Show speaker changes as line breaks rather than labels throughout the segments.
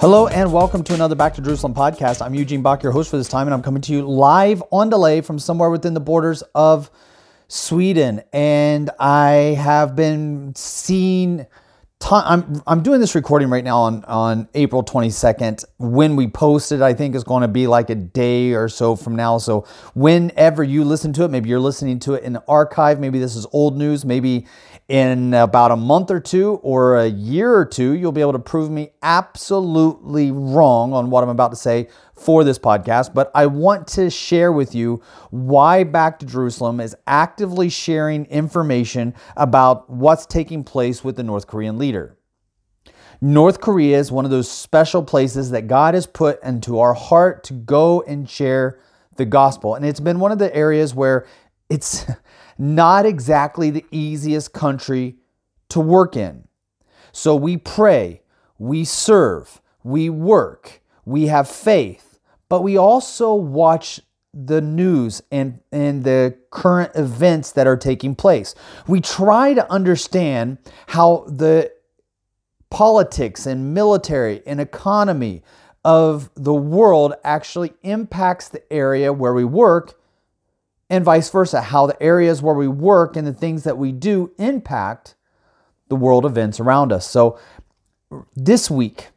Hello and welcome to another Back to Jerusalem podcast. I'm Eugene Bach, your host for this time, and I'm coming to you live on delay from somewhere within the borders of Sweden. And I have been seeing. I'm I'm doing this recording right now on on April 22nd. When we post it, I think is going to be like a day or so from now. So whenever you listen to it, maybe you're listening to it in the archive. Maybe this is old news. Maybe in about a month or two or a year or two, you'll be able to prove me absolutely wrong on what I'm about to say for this podcast. But I want to share with you why Back to Jerusalem is actively sharing information about what's taking place with the North Korean leader. North Korea is one of those special places that God has put into our heart to go and share the gospel. And it's been one of the areas where it's not exactly the easiest country to work in. So we pray, we serve, we work, we have faith, but we also watch the news and, and the current events that are taking place. We try to understand how the politics and military and economy of the world actually impacts the area where we work and vice versa, how the areas where we work and the things that we do impact the world events around us. So this week,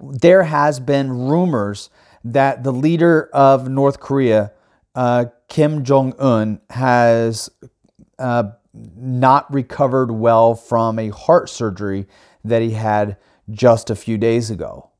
there has been rumors that the leader of North Korea, uh, Kim Jong Un, has uh, not recovered well from a heart surgery that he had just a few days ago.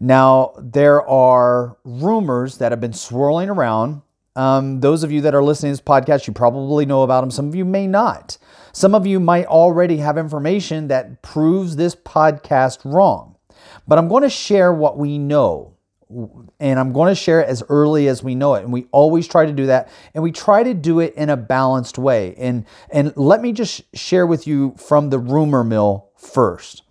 Now, there are rumors that have been swirling around. Um, those of you that are listening to this podcast, you probably know about them. Some of you may not. Some of you might already have information that proves this podcast wrong. But I'm going to share what we know. And I'm going to share it as early as we know it. And we always try to do that. And we try to do it in a balanced way. And, and let me just share with you from the rumor mill first.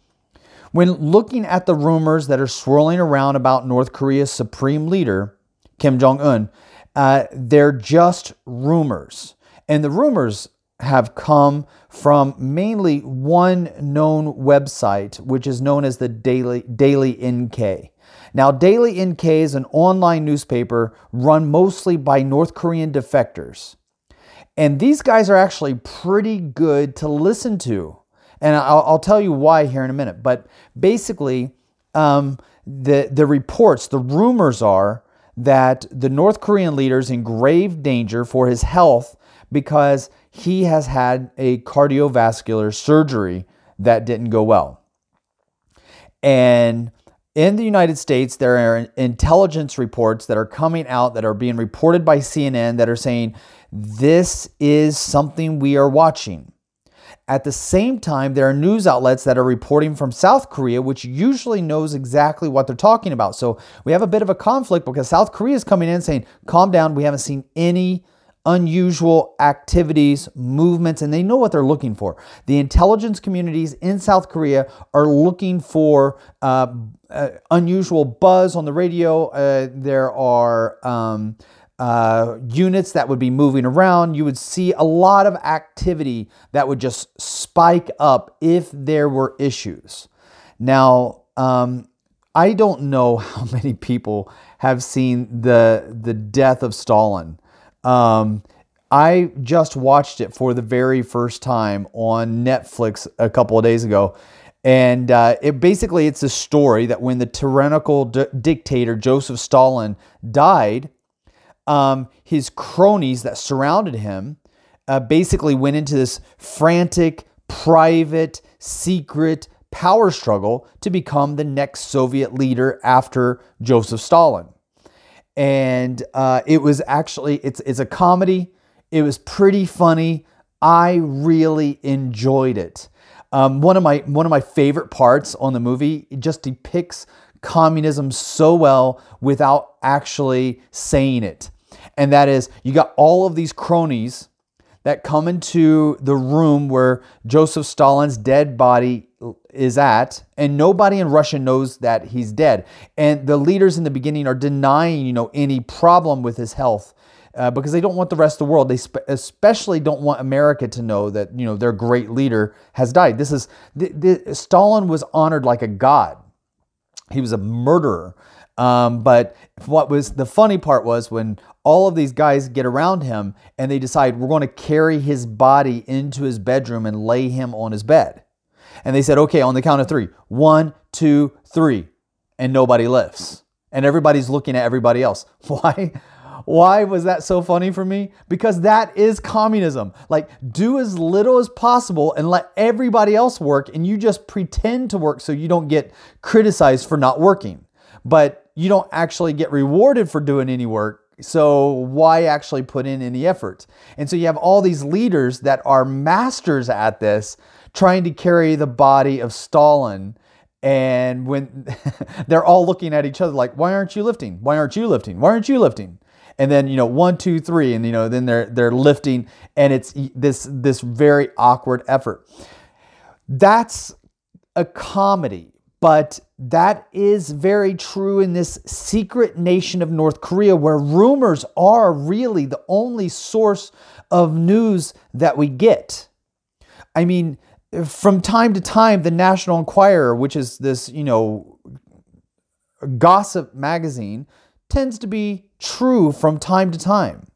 When looking at the rumors that are swirling around about North Korea's supreme leader, Kim Jong un, uh, they're just rumors. And the rumors have come from mainly one known website, which is known as the Daily, Daily NK. Now, Daily NK is an online newspaper run mostly by North Korean defectors. And these guys are actually pretty good to listen to. And I'll, I'll tell you why here in a minute. But basically, um, the, the reports, the rumors are that the North Korean leader is in grave danger for his health because he has had a cardiovascular surgery that didn't go well. And in the United States, there are intelligence reports that are coming out that are being reported by CNN that are saying this is something we are watching. At the same time, there are news outlets that are reporting from South Korea, which usually knows exactly what they're talking about. So we have a bit of a conflict because South Korea is coming in saying, calm down, we haven't seen any unusual activities, movements, and they know what they're looking for. The intelligence communities in South Korea are looking for uh, uh, unusual buzz on the radio. Uh, there are um, uh, units that would be moving around. You would see a lot of activity that would just spike up if there were issues. Now, um, I don't know how many people have seen the the death of Stalin. Um, I just watched it for the very first time on Netflix a couple of days ago, and uh, it basically it's a story that when the tyrannical d- dictator Joseph Stalin died, um, his cronies that surrounded him uh, basically went into this frantic, private, secret power struggle to become the next Soviet leader after Joseph Stalin. And uh, it was actually it's it's a comedy. It was pretty funny. I really enjoyed it. Um, one of my one of my favorite parts on the movie it just depicts communism so well without actually saying it, and that is you got all of these cronies that come into the room where Joseph Stalin's dead body is at, and nobody in Russia knows that he's dead. And the leaders in the beginning are denying, you know, any problem with his health. Uh, because they don't want the rest of the world. They spe- especially don't want America to know that you know their great leader has died. This is the, the, Stalin was honored like a god. He was a murderer. Um, but what was the funny part was when all of these guys get around him and they decide we're going to carry his body into his bedroom and lay him on his bed. And they said, okay, on the count of three, one, two, three, and nobody lifts. And everybody's looking at everybody else. Why? Why was that so funny for me? Because that is communism. Like, do as little as possible and let everybody else work, and you just pretend to work so you don't get criticized for not working. But you don't actually get rewarded for doing any work. So, why actually put in any effort? And so, you have all these leaders that are masters at this trying to carry the body of Stalin. And when they're all looking at each other like, why aren't you lifting? Why aren't you lifting? Why aren't you lifting? and then you know one two three and you know then they're they're lifting and it's this this very awkward effort that's a comedy but that is very true in this secret nation of North Korea where rumors are really the only source of news that we get i mean from time to time the national enquirer which is this you know gossip magazine tends to be true from time to time.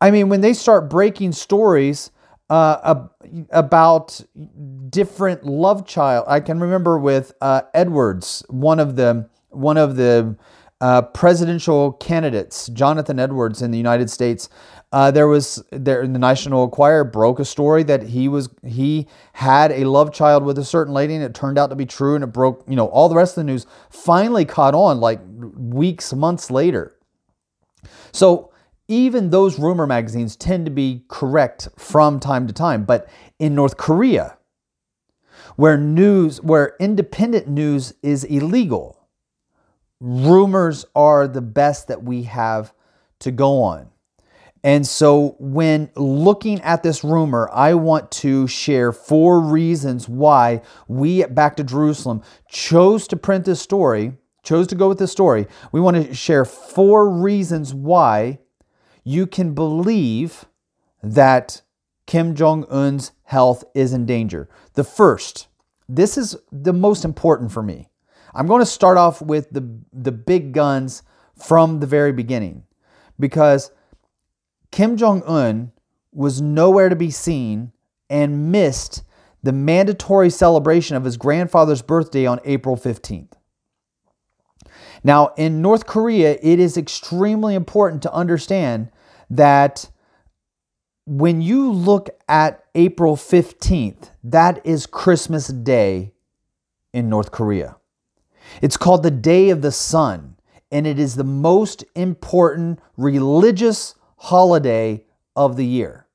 I mean, when they start breaking stories uh, about different love child, I can remember with uh, Edwards, one of the one of the uh, presidential candidates, Jonathan Edwards in the United States. Uh, there was there in the National Enquirer broke a story that he was he had a love child with a certain lady, and it turned out to be true, and it broke you know all the rest of the news finally caught on like weeks months later. So even those rumor magazines tend to be correct from time to time. But in North Korea, where news, where independent news is illegal, rumors are the best that we have to go on. And so, when looking at this rumor, I want to share four reasons why we at Back to Jerusalem chose to print this story chose to go with this story, we want to share four reasons why you can believe that Kim Jong un's health is in danger. The first, this is the most important for me. I'm going to start off with the, the big guns from the very beginning because Kim Jong un was nowhere to be seen and missed the mandatory celebration of his grandfather's birthday on April 15th. Now, in North Korea, it is extremely important to understand that when you look at April 15th, that is Christmas Day in North Korea. It's called the Day of the Sun, and it is the most important religious holiday of the year.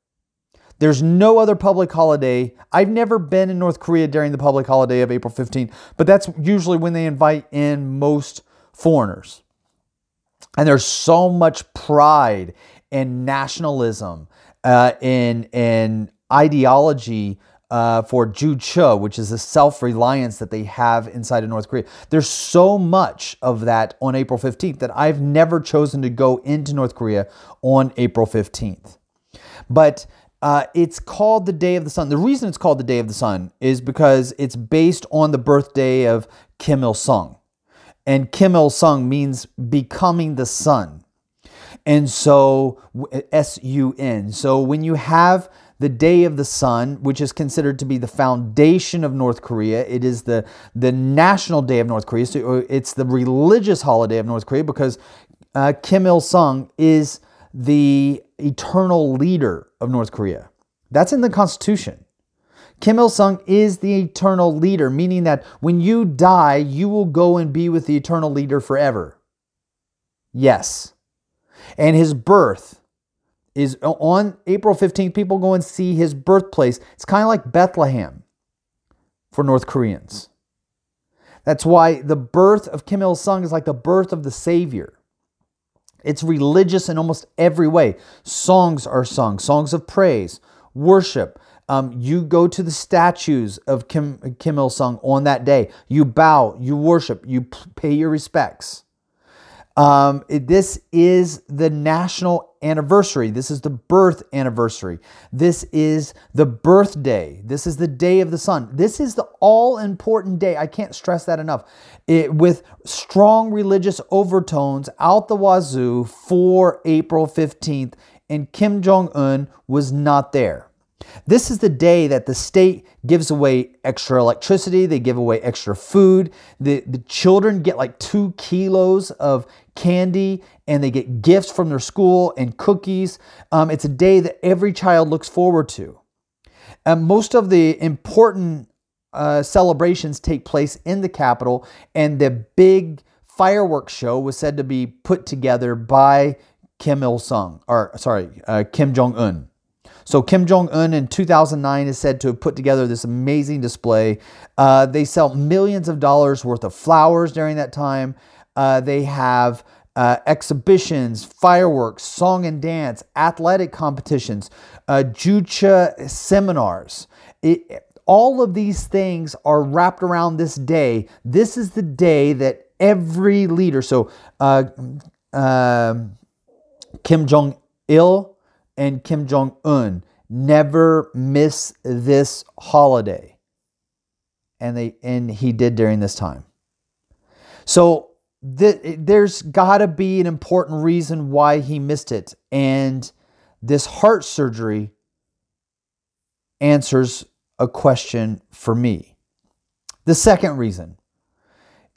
There's no other public holiday. I've never been in North Korea during the public holiday of April 15th, but that's usually when they invite in most foreigners. And there's so much pride and nationalism uh, in, in ideology uh, for Juche, which is a self reliance that they have inside of North Korea. There's so much of that on April 15th that I've never chosen to go into North Korea on April 15th. But uh, it's called the Day of the Sun. The reason it's called the Day of the Sun is because it's based on the birthday of Kim Il sung and Kim Il sung means becoming the sun. And so, S U N. So, when you have the Day of the Sun, which is considered to be the foundation of North Korea, it is the, the national day of North Korea. So, uh, it's the religious holiday of North Korea because uh, Kim Il sung is the eternal leader of North Korea. That's in the Constitution. Kim Il sung is the eternal leader, meaning that when you die, you will go and be with the eternal leader forever. Yes. And his birth is on April 15th. People go and see his birthplace. It's kind of like Bethlehem for North Koreans. That's why the birth of Kim Il sung is like the birth of the Savior. It's religious in almost every way. Songs are sung, songs of praise, worship. Um, you go to the statues of Kim, Kim Il sung on that day. You bow, you worship, you pay your respects. Um, it- this is the national anniversary. This is the birth anniversary. This is the birthday. This is the day of the sun. This is the all important day. I can't stress that enough. It, with strong religious overtones out the wazoo for April 15th, and Kim Jong un was not there. This is the day that the state gives away extra electricity, they give away extra food. The, the children get like two kilos of candy and they get gifts from their school and cookies. Um, it's a day that every child looks forward to. Most of the important uh, celebrations take place in the capital, and the big fireworks show was said to be put together by Kim Il Sung, or sorry, uh, Kim Jong Un. So Kim Jong Un in 2009 is said to have put together this amazing display. Uh, they sell millions of dollars worth of flowers during that time. Uh, they have uh, exhibitions, fireworks, song and dance, athletic competitions, uh, Juche seminars. It, all of these things are wrapped around this day. This is the day that every leader, so uh, um, Kim Jong il and Kim Jong un never miss this holiday. And they and he did during this time. So th- there's got to be an important reason why he missed it. And this heart surgery answers a question for me. The second reason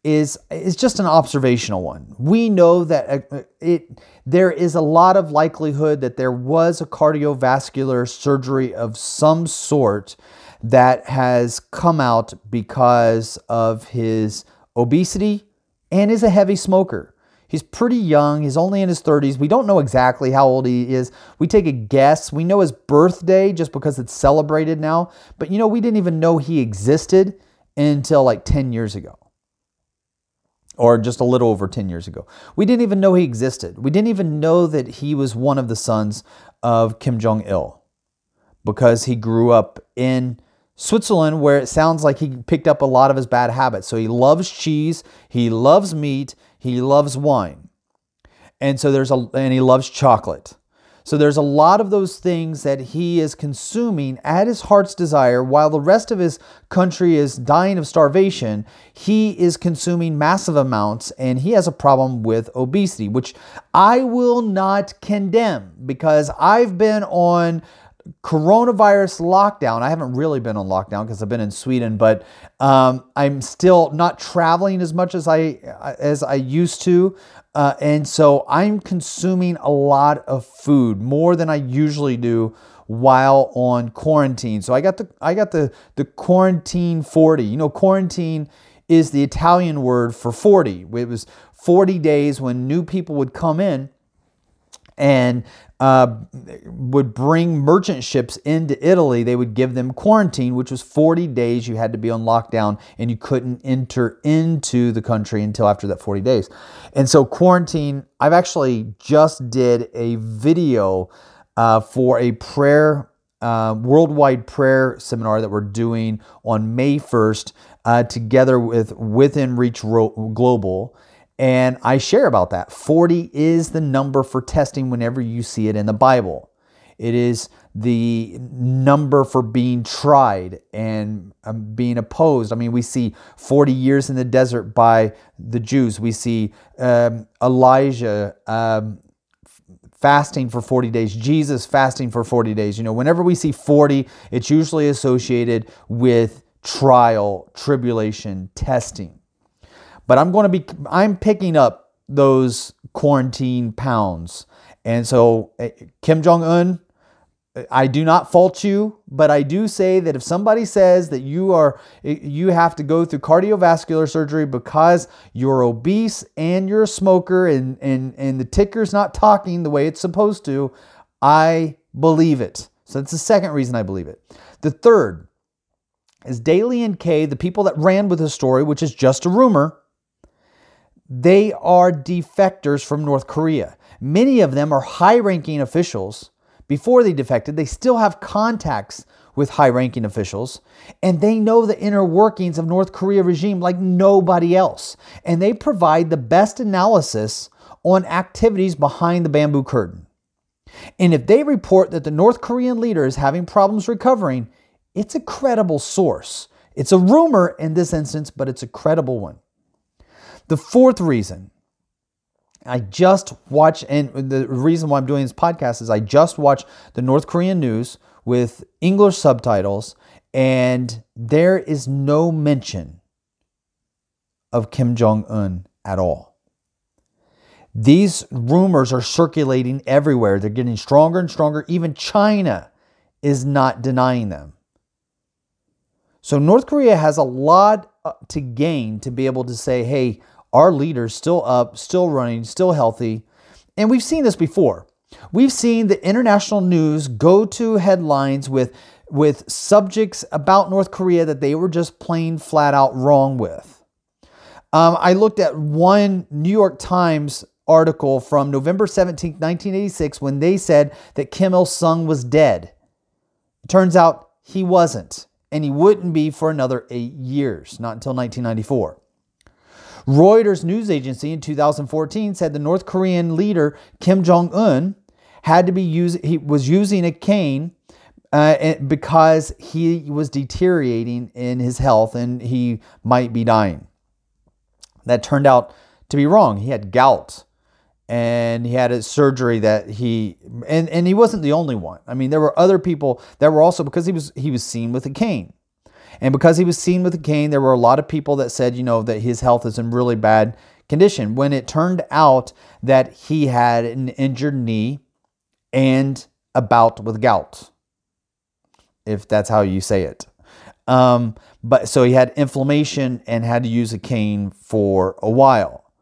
is is just an observational one. We know that uh, it there is a lot of likelihood that there was a cardiovascular surgery of some sort that has come out because of his obesity and is a heavy smoker. He's pretty young. He's only in his 30s. We don't know exactly how old he is. We take a guess. We know his birthday just because it's celebrated now. But you know, we didn't even know he existed until like 10 years ago or just a little over 10 years ago. We didn't even know he existed. We didn't even know that he was one of the sons of Kim Jong il because he grew up in Switzerland, where it sounds like he picked up a lot of his bad habits. So he loves cheese, he loves meat, he loves wine. And so there's a, and he loves chocolate. So there's a lot of those things that he is consuming at his heart's desire while the rest of his country is dying of starvation. He is consuming massive amounts and he has a problem with obesity, which I will not condemn because I've been on coronavirus lockdown. I haven't really been on lockdown because I've been in Sweden, but um, I'm still not traveling as much as I as I used to, uh, and so I'm consuming a lot of food more than I usually do while on quarantine. So I got the I got the the quarantine 40. You know, quarantine is the Italian word for 40. It was 40 days when new people would come in and uh, would bring merchant ships into Italy, they would give them quarantine, which was 40 days you had to be on lockdown and you couldn't enter into the country until after that 40 days. And so, quarantine, I've actually just did a video uh, for a prayer. Uh, worldwide prayer seminar that we're doing on May 1st uh, together with Within Reach Global. And I share about that. 40 is the number for testing whenever you see it in the Bible. It is the number for being tried and um, being opposed. I mean, we see 40 years in the desert by the Jews. We see um, Elijah um, fasting for 40 days, Jesus fasting for 40 days. You know, whenever we see 40, it's usually associated with trial, tribulation, testing. But I'm going to be, I'm picking up those quarantine pounds. And so, eh, Kim Jong un, I do not fault you, but I do say that if somebody says that you are you have to go through cardiovascular surgery because you're obese and you're a smoker and and and the ticker's not talking the way it's supposed to, I believe it. So that's the second reason I believe it. The third is Daily NK, the people that ran with the story, which is just a rumor, they are defectors from North Korea. Many of them are high ranking officials. Before they defected, they still have contacts with high ranking officials, and they know the inner workings of North Korea regime like nobody else. And they provide the best analysis on activities behind the bamboo curtain. And if they report that the North Korean leader is having problems recovering, it's a credible source. It's a rumor in this instance, but it's a credible one. The fourth reason, I just watch, and the reason why I'm doing this podcast is I just watched the North Korean news with English subtitles, and there is no mention of Kim Jong un at all. These rumors are circulating everywhere. They're getting stronger and stronger. Even China is not denying them. So North Korea has a lot uh, to gain to be able to say, hey, our leaders still up, still running, still healthy. And we've seen this before. We've seen the international news go to headlines with, with subjects about North Korea that they were just plain flat out wrong with. Um, I looked at one New York Times article from November 17, 1986, when they said that Kim Il sung was dead. It turns out he wasn't, and he wouldn't be for another eight years, not until 1994. Reuters news agency in 2014 said the North Korean leader Kim Jong Un had to be using he was using a cane uh, because he was deteriorating in his health and he might be dying. That turned out to be wrong. He had gout and he had a surgery that he and, and he wasn't the only one. I mean, there were other people that were also because he was he was seen with a cane. And because he was seen with a cane, there were a lot of people that said, you know, that his health is in really bad condition. When it turned out that he had an injured knee and a bout with gout, if that's how you say it. Um, but so he had inflammation and had to use a cane for a while.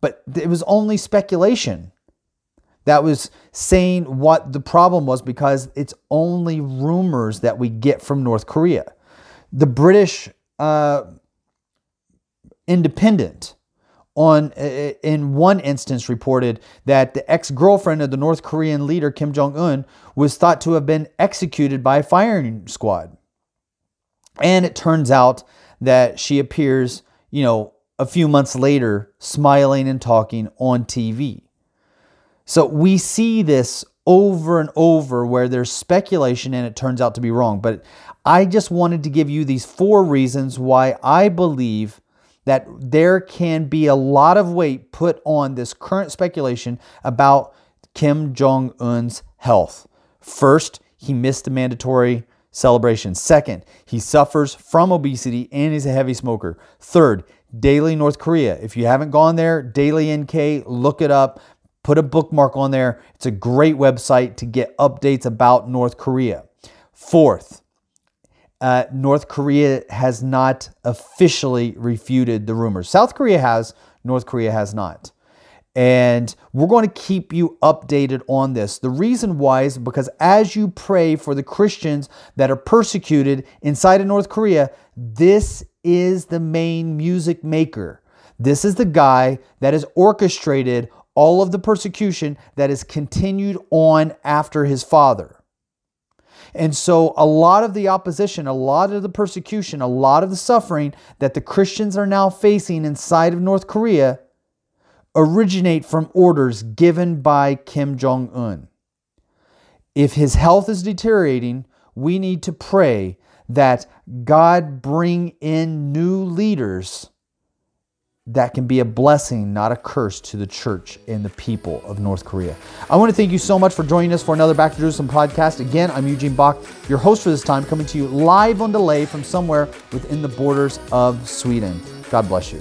But it was only speculation that was saying what the problem was because it's only rumors that we get from North Korea the British uh, Independent on in one instance reported that the ex-girlfriend of the North Korean leader Kim Jong Un was thought to have been executed by a firing squad. And it turns out that she appears, you know, a few months later smiling and talking on TV. So we see this over and over where there's speculation and it turns out to be wrong. But I just wanted to give you these four reasons why I believe that there can be a lot of weight put on this current speculation about Kim Jong un's health. First, he missed the mandatory celebration. Second, he suffers from obesity and he's a heavy smoker. Third, Daily North Korea. If you haven't gone there, Daily NK, look it up. Put a bookmark on there. It's a great website to get updates about North Korea. Fourth, uh, North Korea has not officially refuted the rumors. South Korea has, North Korea has not. And we're going to keep you updated on this. The reason why is because as you pray for the Christians that are persecuted inside of North Korea, this is the main music maker. This is the guy that has orchestrated all of the persecution that has continued on after his father. And so, a lot of the opposition, a lot of the persecution, a lot of the suffering that the Christians are now facing inside of North Korea originate from orders given by Kim Jong un. If his health is deteriorating, we need to pray that God bring in new leaders that can be a blessing, not a curse to the church and the people of North Korea. I want to thank you so much for joining us for another Back to Jerusalem podcast. Again, I'm Eugene Bach, your host for this time, coming to you live on delay from somewhere within the borders of Sweden. God bless you.